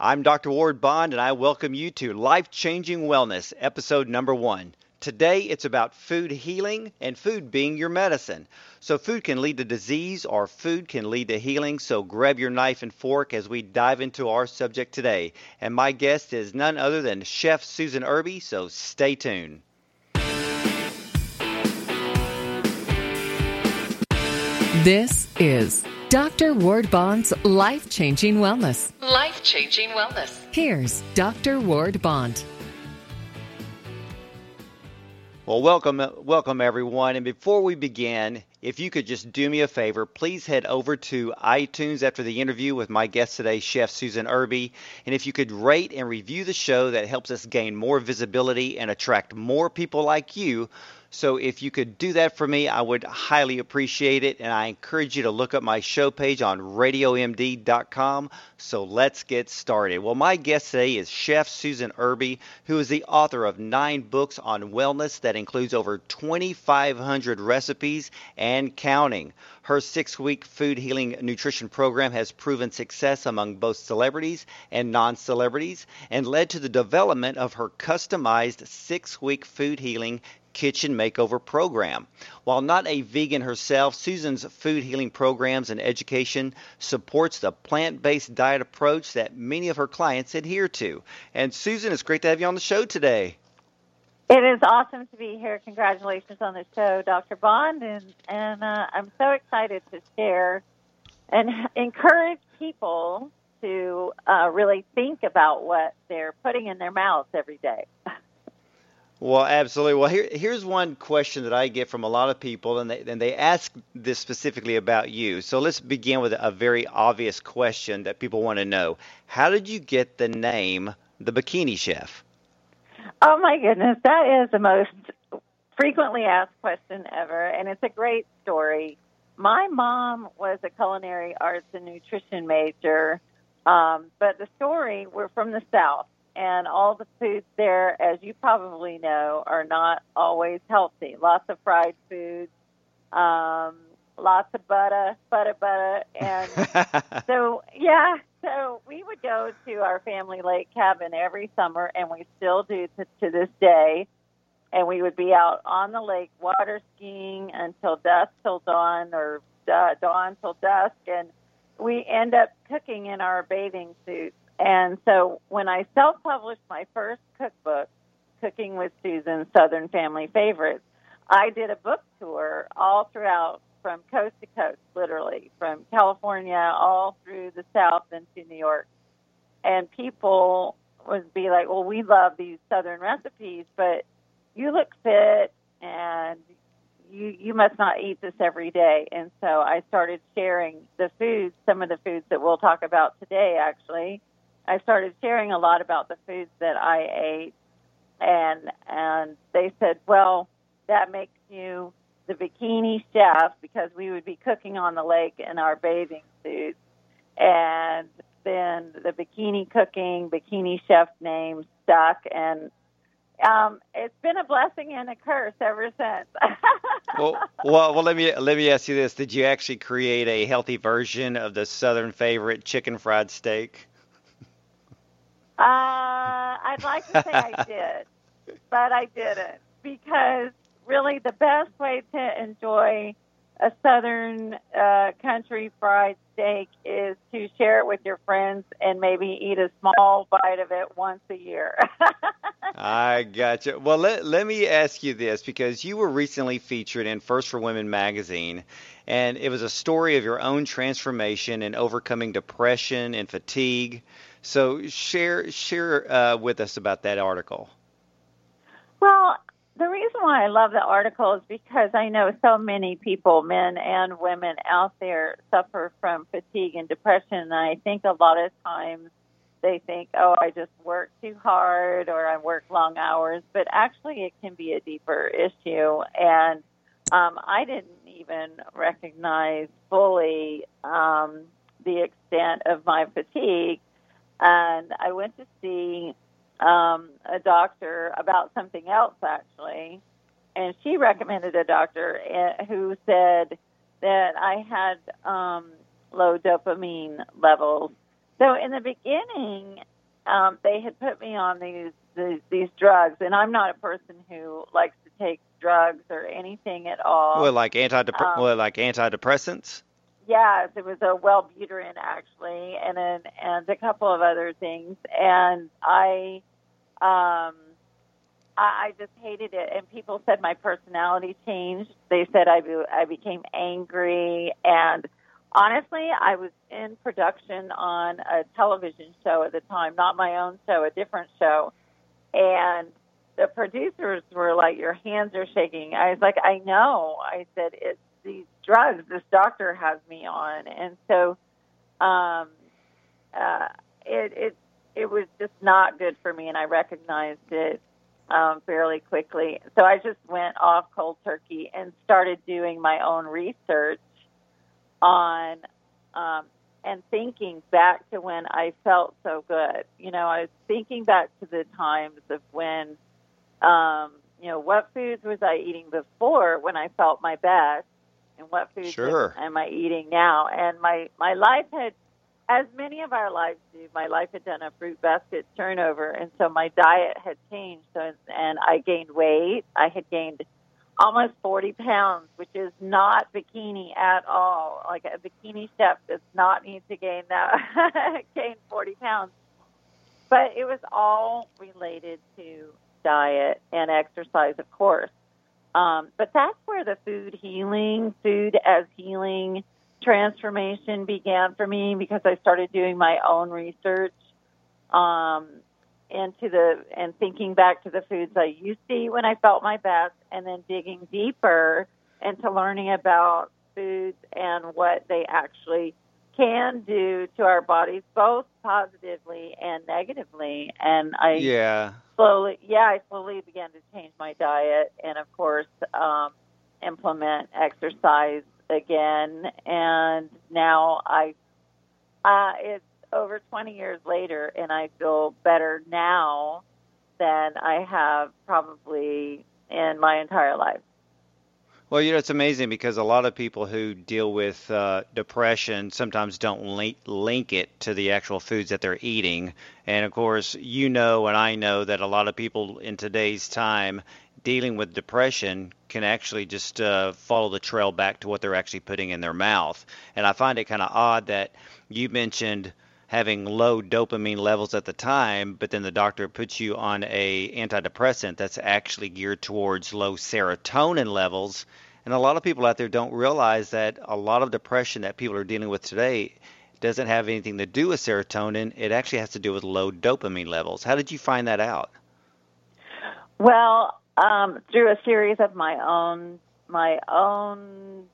I'm Dr. Ward Bond, and I welcome you to Life Changing Wellness, episode number one. Today, it's about food healing and food being your medicine. So, food can lead to disease or food can lead to healing. So, grab your knife and fork as we dive into our subject today. And my guest is none other than Chef Susan Irby, so stay tuned. This is Dr. Ward Bond's Life Changing Wellness. Life Changing Wellness. Here's Dr. Ward Bond. Well, welcome, welcome everyone. And before we begin, if you could just do me a favor, please head over to iTunes after the interview with my guest today, Chef Susan Irby. And if you could rate and review the show, that helps us gain more visibility and attract more people like you so if you could do that for me, I would highly appreciate it. And I encourage you to look up my show page on radiomd.com. So let's get started. Well, my guest today is Chef Susan Irby, who is the author of nine books on wellness that includes over 2,500 recipes and counting. Her six week food healing nutrition program has proven success among both celebrities and non celebrities and led to the development of her customized six week food healing kitchen makeover program. While not a vegan herself, Susan's food healing programs and education supports the plant-based diet approach that many of her clients adhere to. And Susan, it's great to have you on the show today. It is awesome to be here. Congratulations on the show, Dr. Bond, and and uh, I'm so excited to share and encourage people to uh, really think about what they're putting in their mouths every day. Well, absolutely. Well, here, here's one question that I get from a lot of people, and they, and they ask this specifically about you. So let's begin with a very obvious question that people want to know. How did you get the name the Bikini Chef? Oh, my goodness. That is the most frequently asked question ever, and it's a great story. My mom was a culinary arts and nutrition major, um, but the story, we're from the South and all the foods there, as you probably know, are not always healthy. Lots of fried foods, um, lots of butter, butter, butter, and so yeah. So we would go to our family lake cabin every summer, and we still do to, to this day. And we would be out on the lake water skiing until dusk till dawn, or uh, dawn till dusk, and we end up cooking in our bathing suits and so when I self published my first cookbook, Cooking with Susan Southern Family Favorites, I did a book tour all throughout from coast to coast, literally, from California all through the South into New York. And people would be like, well, we love these Southern recipes, but you look fit and you you must not eat this every day. And so i started sharing the foods some of the foods that we'll talk about today actually. I started sharing a lot about the foods that I ate, and and they said, well, that makes you the bikini chef because we would be cooking on the lake in our bathing suits, and then the bikini cooking, bikini chef name stuck, and um, it's been a blessing and a curse ever since. well, well, well, let me let me ask you this: Did you actually create a healthy version of the Southern favorite chicken fried steak? Uh, I'd like to say I did, but I didn't because really the best way to enjoy a southern uh, country fried steak is to share it with your friends and maybe eat a small bite of it once a year. I gotcha. Well, let, let me ask you this because you were recently featured in First for Women magazine, and it was a story of your own transformation and overcoming depression and fatigue. So share share uh, with us about that article. Well, the reason why I love the article is because I know so many people, men and women out there, suffer from fatigue and depression. And I think a lot of times they think, oh, I just work too hard or I work long hours. But actually, it can be a deeper issue. And um, I didn't even recognize fully um, the extent of my fatigue and I went to see um, a doctor about something else actually, and she recommended a doctor eh, who said that I had um, low dopamine levels, So in the beginning, um, they had put me on these, these these drugs, and I'm not a person who likes to take drugs or anything at all. Well, like antidep- um, well, like antidepressants. Yes, it was a Wellbutrin actually, and then and a couple of other things, and I, um, I, I just hated it. And people said my personality changed. They said I be, I became angry, and honestly, I was in production on a television show at the time, not my own show, a different show, and the producers were like, "Your hands are shaking." I was like, "I know." I said, "It's these drugs this doctor has me on," and so um, uh, it it it was just not good for me, and I recognized it um, fairly quickly. So I just went off cold turkey and started doing my own research on um, and thinking back to when I felt so good. You know, I was thinking back to the times of when um, you know, what foods was I eating before when I felt my best, and what foods sure. am I eating now? And my my life had, as many of our lives do, my life had done a fruit basket turnover, and so my diet had changed. So, and I gained weight. I had gained almost 40 pounds, which is not bikini at all. Like a bikini chef does not need to gain that gain 40 pounds. But it was all related to diet and exercise, of course. Um, but that's where the food healing, food as healing transformation began for me because I started doing my own research um, into the and thinking back to the foods I used to eat when I felt my best, and then digging deeper into learning about foods and what they actually can do to our bodies, both positively and negatively. And I yeah slowly, yeah, I slowly began to change my diet, and of course, um, implement exercise again. And now I, uh, it's over 20 years later, and I feel better now than I have probably in my entire life. Well, you know, it's amazing because a lot of people who deal with uh, depression sometimes don't link, link it to the actual foods that they're eating. And of course, you know, and I know that a lot of people in today's time dealing with depression can actually just uh, follow the trail back to what they're actually putting in their mouth. And I find it kind of odd that you mentioned having low dopamine levels at the time, but then the doctor puts you on a antidepressant that's actually geared towards low serotonin levels. And a lot of people out there don't realize that a lot of depression that people are dealing with today doesn't have anything to do with serotonin. It actually has to do with low dopamine levels. How did you find that out? Well, um, through a series of my own my own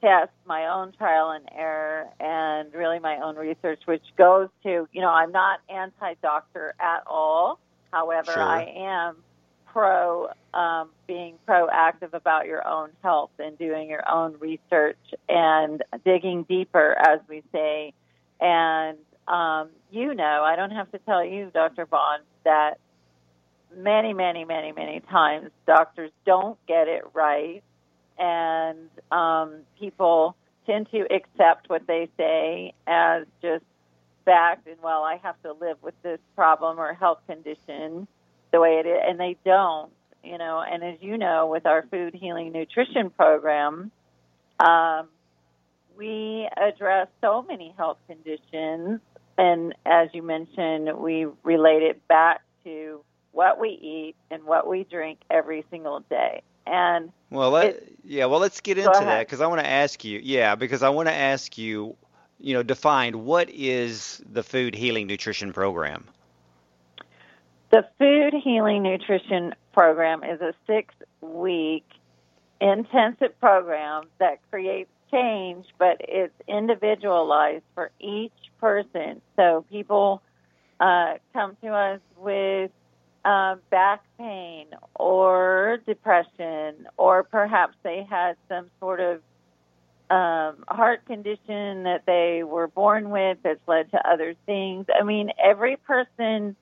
test, my own trial and error, and really my own research, which goes to, you know, I'm not anti doctor at all. However, sure. I am pro um, being proactive about your own health and doing your own research and digging deeper, as we say. And um, you know, I don't have to tell you, Dr. Bond, that many, many, many, many times doctors don't get it right. And um, people tend to accept what they say as just fact and well i have to live with this problem or health condition the way it is. And they don't you know. And as you know with our food healing nutrition program um, we address so many health conditions. And as you mentioned we relate it back to what we eat and what we drink every single day and well, let, yeah, well, let's get into that because I want to ask you, yeah, because I want to ask you, you know, define what is the Food Healing Nutrition Program? The Food Healing Nutrition Program is a six-week intensive program that creates change, but it's individualized for each person. So people uh, come to us with um, back pain or depression, or perhaps they had some sort of um, heart condition that they were born with that's led to other things. I mean, every person,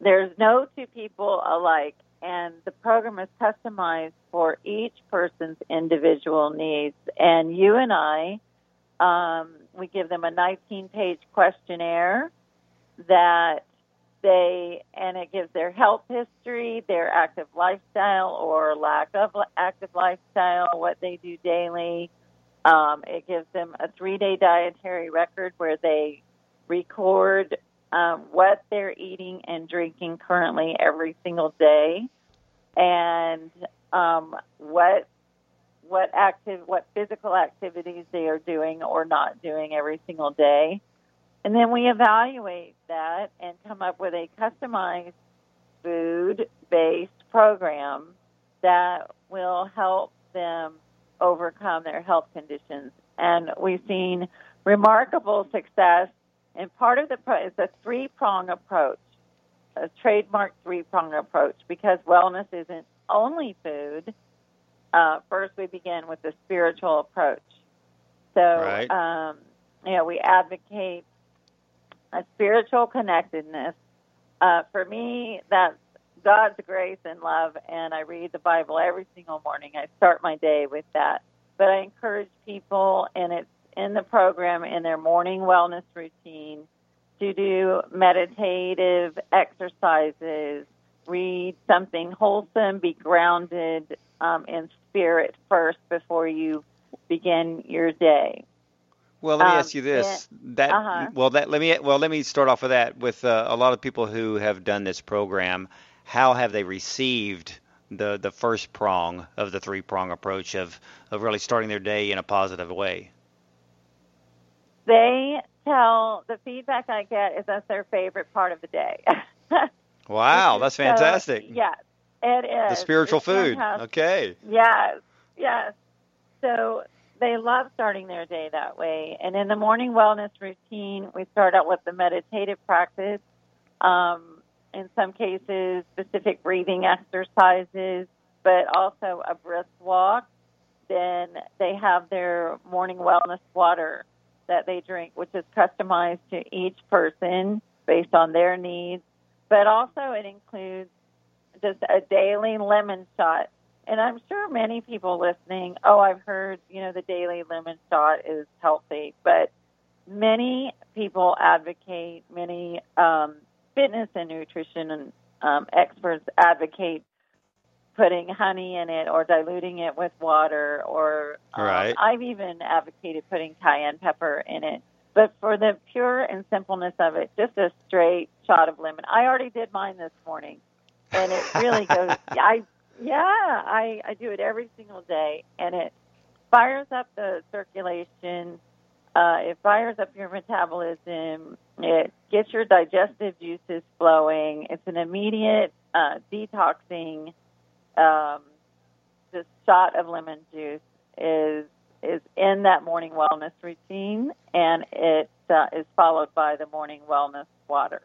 there's no two people alike, and the program is customized for each person's individual needs. And you and I, um, we give them a 19 page questionnaire that they, and it gives their health history, their active lifestyle or lack of active lifestyle, what they do daily. Um, it gives them a three day dietary record where they record um, what they're eating and drinking currently every single day and um, what what active what physical activities they are doing or not doing every single day. And then we evaluate that and come up with a customized food based program that will help them overcome their health conditions. And we've seen remarkable success. And part of the pro- is a three prong approach, a trademark three prong approach, because wellness isn't only food uh, first we begin with the spiritual approach. So, right. um, you know, we advocate a spiritual connectedness. Uh, for me, that's God's grace and love, and I read the Bible every single morning. I start my day with that. But I encourage people, and it's in the program in their morning wellness routine, to do meditative exercises, read something wholesome, be grounded um, in spirit first before you begin your day. Well, let me um, ask you this. that uh-huh. well, that let me well let me start off with that. With uh, a lot of people who have done this program, how have they received the the first prong of the three prong approach of of really starting their day in a positive way? They tell the feedback I get is that's their favorite part of the day. wow, that's fantastic. So, yes, it is. The spiritual it's food. Fantastic. Okay. Yes, yes. So they love starting their day that way. And in the morning wellness routine, we start out with the meditative practice. Um, in some cases, specific breathing exercises, but also a brisk walk. Then they have their morning wellness water that they drink, which is customized to each person based on their needs. But also, it includes just a daily lemon shot. And I'm sure many people listening, oh, I've heard, you know, the daily lemon shot is healthy, but many people advocate, many um, fitness and nutrition and um, experts advocate putting honey in it or diluting it with water or um, right. I've even advocated putting cayenne pepper in it. But for the pure and simpleness of it, just a straight shot of lemon. I already did mine this morning and it really goes. I yeah, I I do it every single day, and it fires up the circulation. Uh, it fires up your metabolism. It gets your digestive juices flowing. It's an immediate uh, detoxing. Um, the shot of lemon juice is is in that morning wellness routine, and it uh, is followed by the morning wellness water.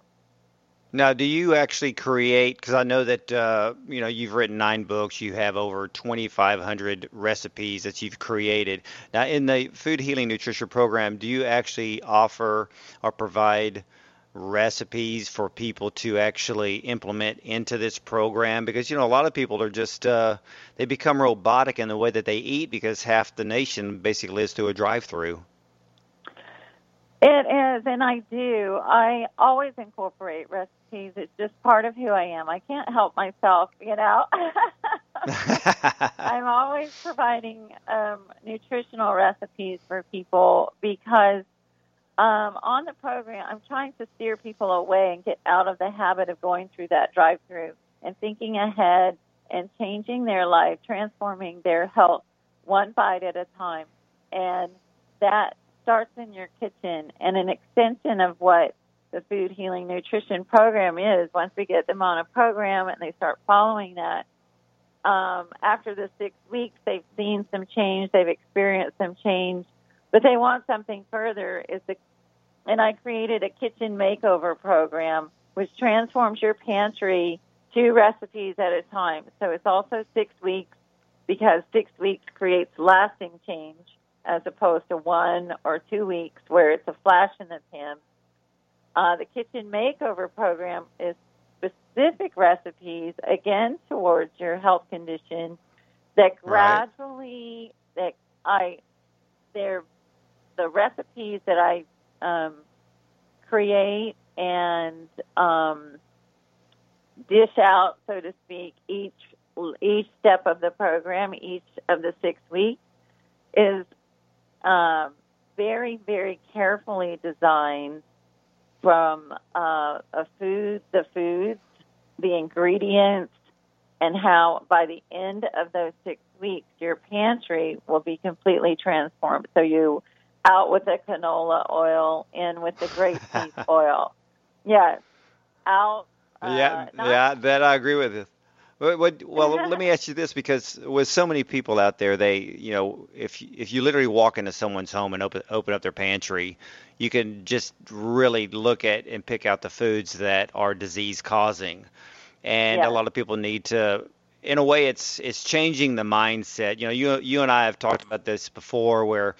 Now, do you actually create? Because I know that uh, you know you've written nine books. You have over 2,500 recipes that you've created. Now, in the Food Healing Nutrition Program, do you actually offer or provide recipes for people to actually implement into this program? Because you know a lot of people are just uh, they become robotic in the way that they eat because half the nation basically lives through a drive-through. It is, and I do. I always incorporate recipes. It's just part of who I am. I can't help myself, you know. I'm always providing um, nutritional recipes for people because um, on the program, I'm trying to steer people away and get out of the habit of going through that drive through and thinking ahead and changing their life, transforming their health one bite at a time. And that starts in your kitchen and an extension of what the food healing nutrition program is once we get them on a program and they start following that um, after the six weeks they've seen some change they've experienced some change but they want something further is the and i created a kitchen makeover program which transforms your pantry two recipes at a time so it's also six weeks because six weeks creates lasting change as opposed to one or two weeks where it's a flash in the pan. Uh, the kitchen makeover program is specific recipes again towards your health condition that gradually right. that I they're the recipes that I um, create and um, dish out, so to speak, each each step of the program, each of the six weeks, is um, very, very carefully designed from uh, a food, the foods, the ingredients, and how by the end of those six weeks, your pantry will be completely transformed. So you out with the canola oil, in with the grapeseed oil. Yes, out. Uh, yeah, yeah, that I agree with. What, what, well, let me ask you this because with so many people out there, they, you know, if if you literally walk into someone's home and open open up their pantry, you can just really look at and pick out the foods that are disease causing, and yeah. a lot of people need to. In a way, it's it's changing the mindset. You know, you you and I have talked about this before, where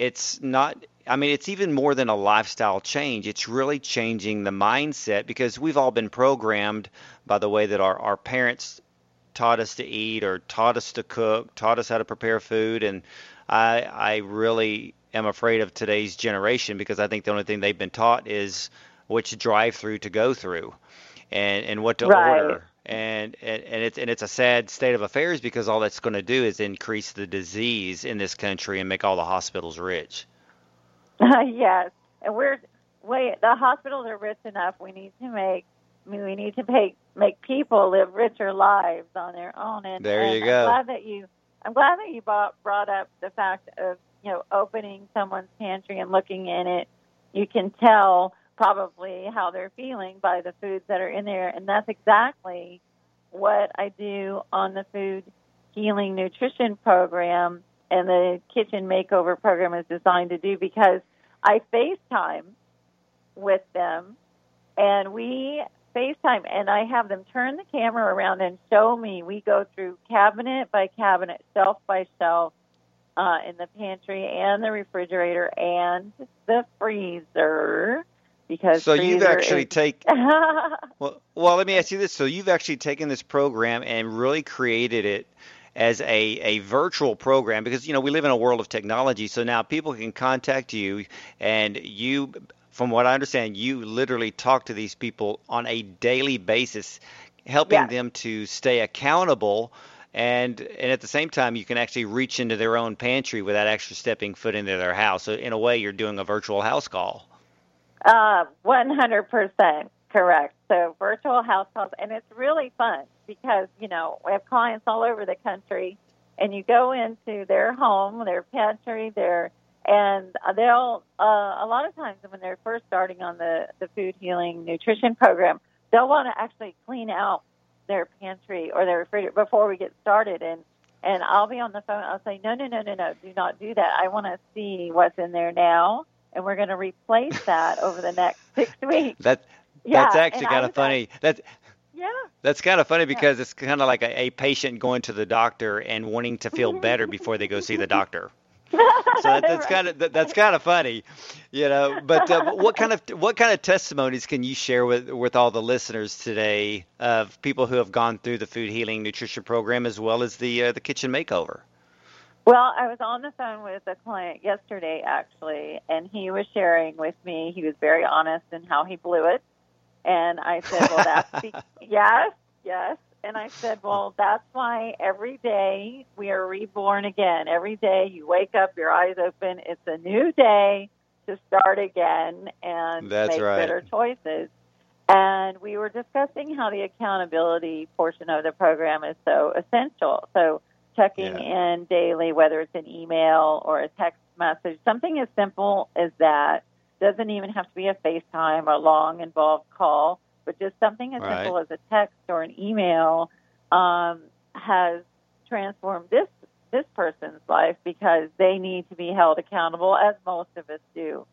it's not I mean, it's even more than a lifestyle change. It's really changing the mindset because we've all been programmed by the way that our, our parents taught us to eat or taught us to cook, taught us how to prepare food. And I, I really am afraid of today's generation because I think the only thing they've been taught is which drive through to go through and, and what to right. order. And, and and it's and it's a sad state of affairs because all that's going to do is increase the disease in this country and make all the hospitals rich. Uh, yes, and we're wait. The hospitals are rich enough. We need to make. I mean, we need to make make people live richer lives on their own. And there and you go. I'm glad that you. I'm glad that you brought brought up the fact of you know opening someone's pantry and looking in it. You can tell probably how they're feeling by the foods that are in there, and that's exactly what I do on the food healing nutrition program and the kitchen makeover program is designed to do because I FaceTime with them and we FaceTime and I have them turn the camera around and show me. We go through cabinet by cabinet, shelf by shelf, uh, in the pantry and the refrigerator and the freezer. Because so you've actually is... take well, well. Let me ask you this: so you've actually taken this program and really created it as a, a virtual program because you know we live in a world of technology. So now people can contact you and you from what i understand you literally talk to these people on a daily basis helping them to stay accountable and and at the same time you can actually reach into their own pantry without actually stepping foot into their house. So in a way you're doing a virtual house call uh 100% correct so virtual house calls and it's really fun because you know we have clients all over the country, and you go into their home, their pantry, their and they'll uh, a lot of times when they're first starting on the the food healing nutrition program, they'll want to actually clean out their pantry or their refrigerator before we get started and and I'll be on the phone. I'll say, no, no, no, no, no, do not do that. I want to see what's in there now, and we're going to replace that over the next six weeks. That that's actually kind of funny. That yeah. That's kind of funny because yeah. it's kind of like a, a, patient going to the doctor and wanting to feel better before they go see the doctor. so that, that's kind of that, that's kind of funny, you know. But uh, what kind of what kind of testimonies can you share with with all the listeners today of people who have gone through the food healing nutrition program as well as the uh, the kitchen makeover? Well, I was on the phone with a client yesterday actually, and he was sharing with me. He was very honest in how he blew it and I said, well, that's be- yes, yes. And I said, well, that's why every day we are reborn again. Every day you wake up, your eyes open. It's a new day to start again and that's make right. better choices. And we were discussing how the accountability portion of the program is so essential. So checking yeah. in daily, whether it's an email or a text message, something as simple as that doesn't even have to be a FaceTime or long involved call, but just something as right. simple as a text or an email um, has transformed this this person's life because they need to be held accountable, as most of us do.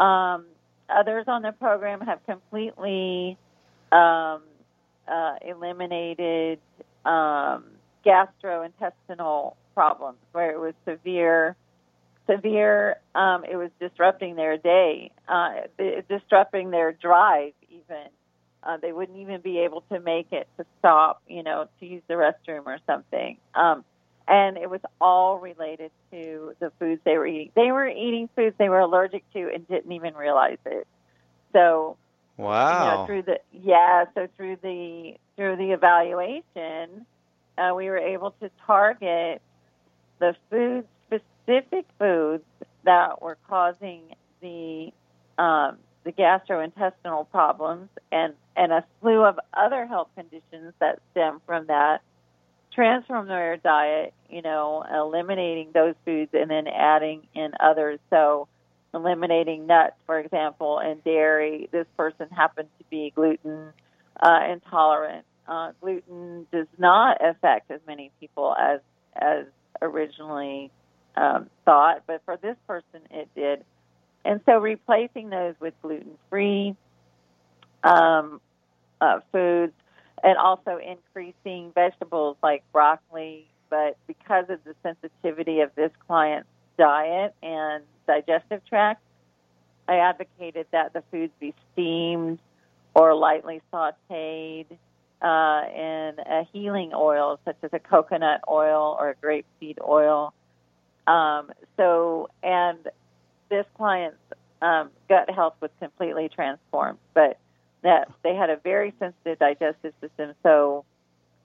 Um, others on the program have completely um, uh, eliminated um, gastrointestinal problems where it was severe severe. Um, it was disrupting their day, uh, disrupting their drive. Even uh, they wouldn't even be able to make it to stop, you know, to use the restroom or something. Um, and it was all related to the foods they were eating. They were eating foods they were allergic to and didn't even realize it. So, wow. You know, through the yeah, so through the through the evaluation, uh, we were able to target the food specific foods that were causing the um, the gastrointestinal problems and and a slew of other health conditions that stem from that transform their diet, you know, eliminating those foods and then adding in others. So, eliminating nuts, for example, and dairy. This person happened to be gluten uh, intolerant. Uh, gluten does not affect as many people as as originally um, thought, but for this person, it did. And so, replacing those with gluten free um, uh, foods and also increasing vegetables like broccoli. But because of the sensitivity of this client's diet and digestive tract, I advocated that the foods be steamed or lightly sauteed uh, in a healing oil, such as a coconut oil or a grapeseed oil. Um, so, and this client's um, gut health was completely transformed. But that they had a very sensitive digestive system, so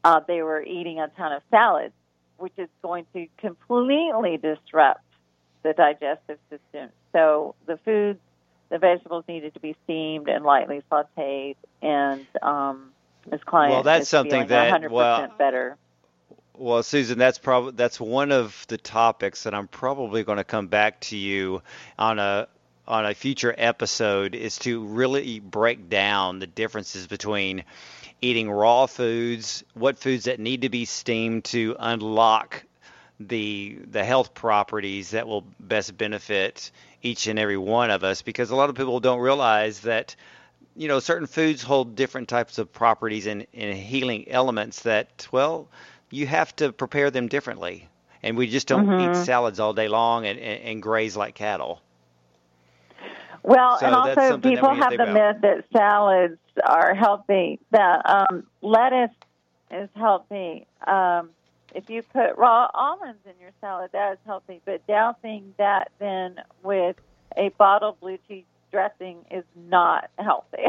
uh, they were eating a ton of salads, which is going to completely disrupt the digestive system. So the foods, the vegetables needed to be steamed and lightly sautéed, and um, this client well, that's something that 100% well, better. Well, Susan, that's probably that's one of the topics that I'm probably going to come back to you on a on a future episode is to really break down the differences between eating raw foods, what foods that need to be steamed to unlock the the health properties that will best benefit each and every one of us because a lot of people don't realize that you know certain foods hold different types of properties and, and healing elements that well you have to prepare them differently and we just don't mm-hmm. eat salads all day long and, and, and graze like cattle well, so and also people have the myth that salads are healthy. That um, lettuce is healthy. Um, if you put raw almonds in your salad, that is healthy. But dousing that then with a bottled blue cheese dressing is not healthy.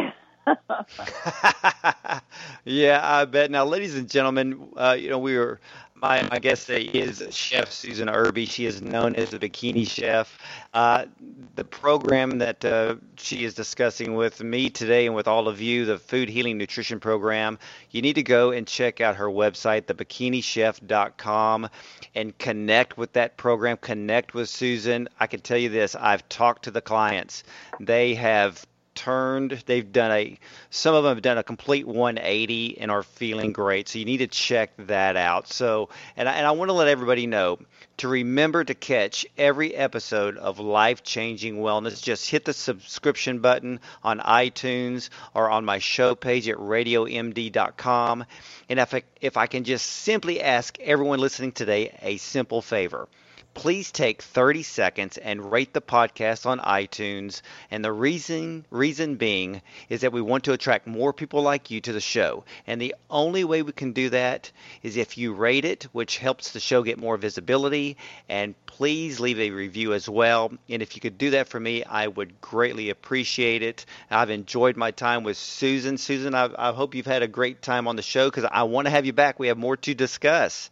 yeah, I bet. Now, ladies and gentlemen, uh, you know we were my, my guest today is Chef Susan Irby. She is known as the Bikini Chef. Uh, the program that uh, she is discussing with me today and with all of you, the Food Healing Nutrition Program, you need to go and check out her website, thebikinichef.com, and connect with that program. Connect with Susan. I can tell you this I've talked to the clients, they have turned. They've done a some of them have done a complete 180 and are feeling great. So you need to check that out. So and I, and I want to let everybody know to remember to catch every episode of life changing wellness. Just hit the subscription button on itunes or on my show page at radiomd.com and if I, if I can just simply ask everyone listening today a simple favor please take 30 seconds and rate the podcast on iTunes. And the reason reason being is that we want to attract more people like you to the show. And the only way we can do that is if you rate it, which helps the show get more visibility. And please leave a review as well. And if you could do that for me, I would greatly appreciate it. I've enjoyed my time with Susan. Susan, I, I hope you've had a great time on the show because I want to have you back. We have more to discuss.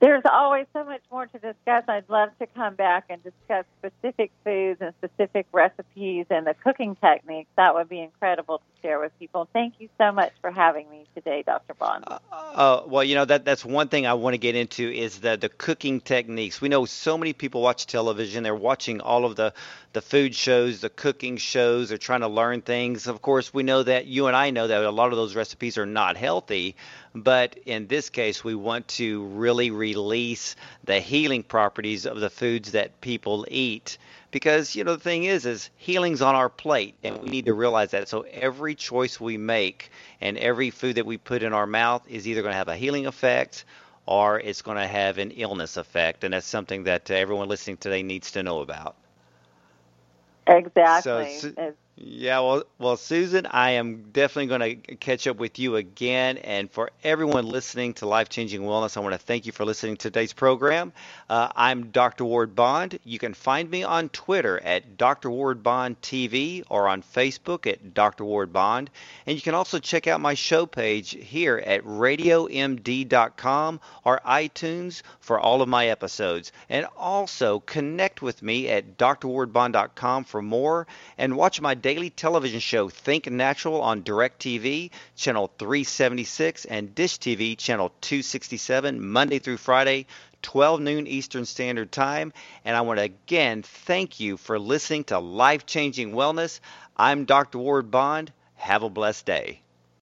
There's always so much more to discuss. I'd love to come back and discuss specific foods and specific recipes and the cooking techniques. That would be incredible to share with people. Thank you so much for having me today, Dr. Bond. Uh, uh, well, you know that that's one thing I want to get into is the the cooking techniques. We know so many people watch television. They're watching all of the the food shows, the cooking shows. They're trying to learn things. Of course, we know that you and I know that a lot of those recipes are not healthy. But in this case, we want to really release the healing properties of the foods that people eat. Because, you know, the thing is, is healing's on our plate, and we need to realize that. So every choice we make and every food that we put in our mouth is either going to have a healing effect or it's going to have an illness effect. And that's something that everyone listening today needs to know about. Exactly. So, Yeah, well, well, Susan, I am definitely going to catch up with you again. And for everyone listening to Life Changing Wellness, I want to thank you for listening to today's program. Uh, I'm Dr. Ward Bond. You can find me on Twitter at Dr. Ward Bond TV or on Facebook at Dr. Ward Bond. And you can also check out my show page here at RadioMD.com or iTunes for all of my episodes. And also connect with me at drwardbond.com for more and watch my daily television show Think Natural on DirecTV, channel 376, and Dish TV, channel 267, Monday through Friday, 12 noon Eastern Standard Time. And I want to again thank you for listening to Life Changing Wellness. I'm Dr. Ward Bond. Have a blessed day.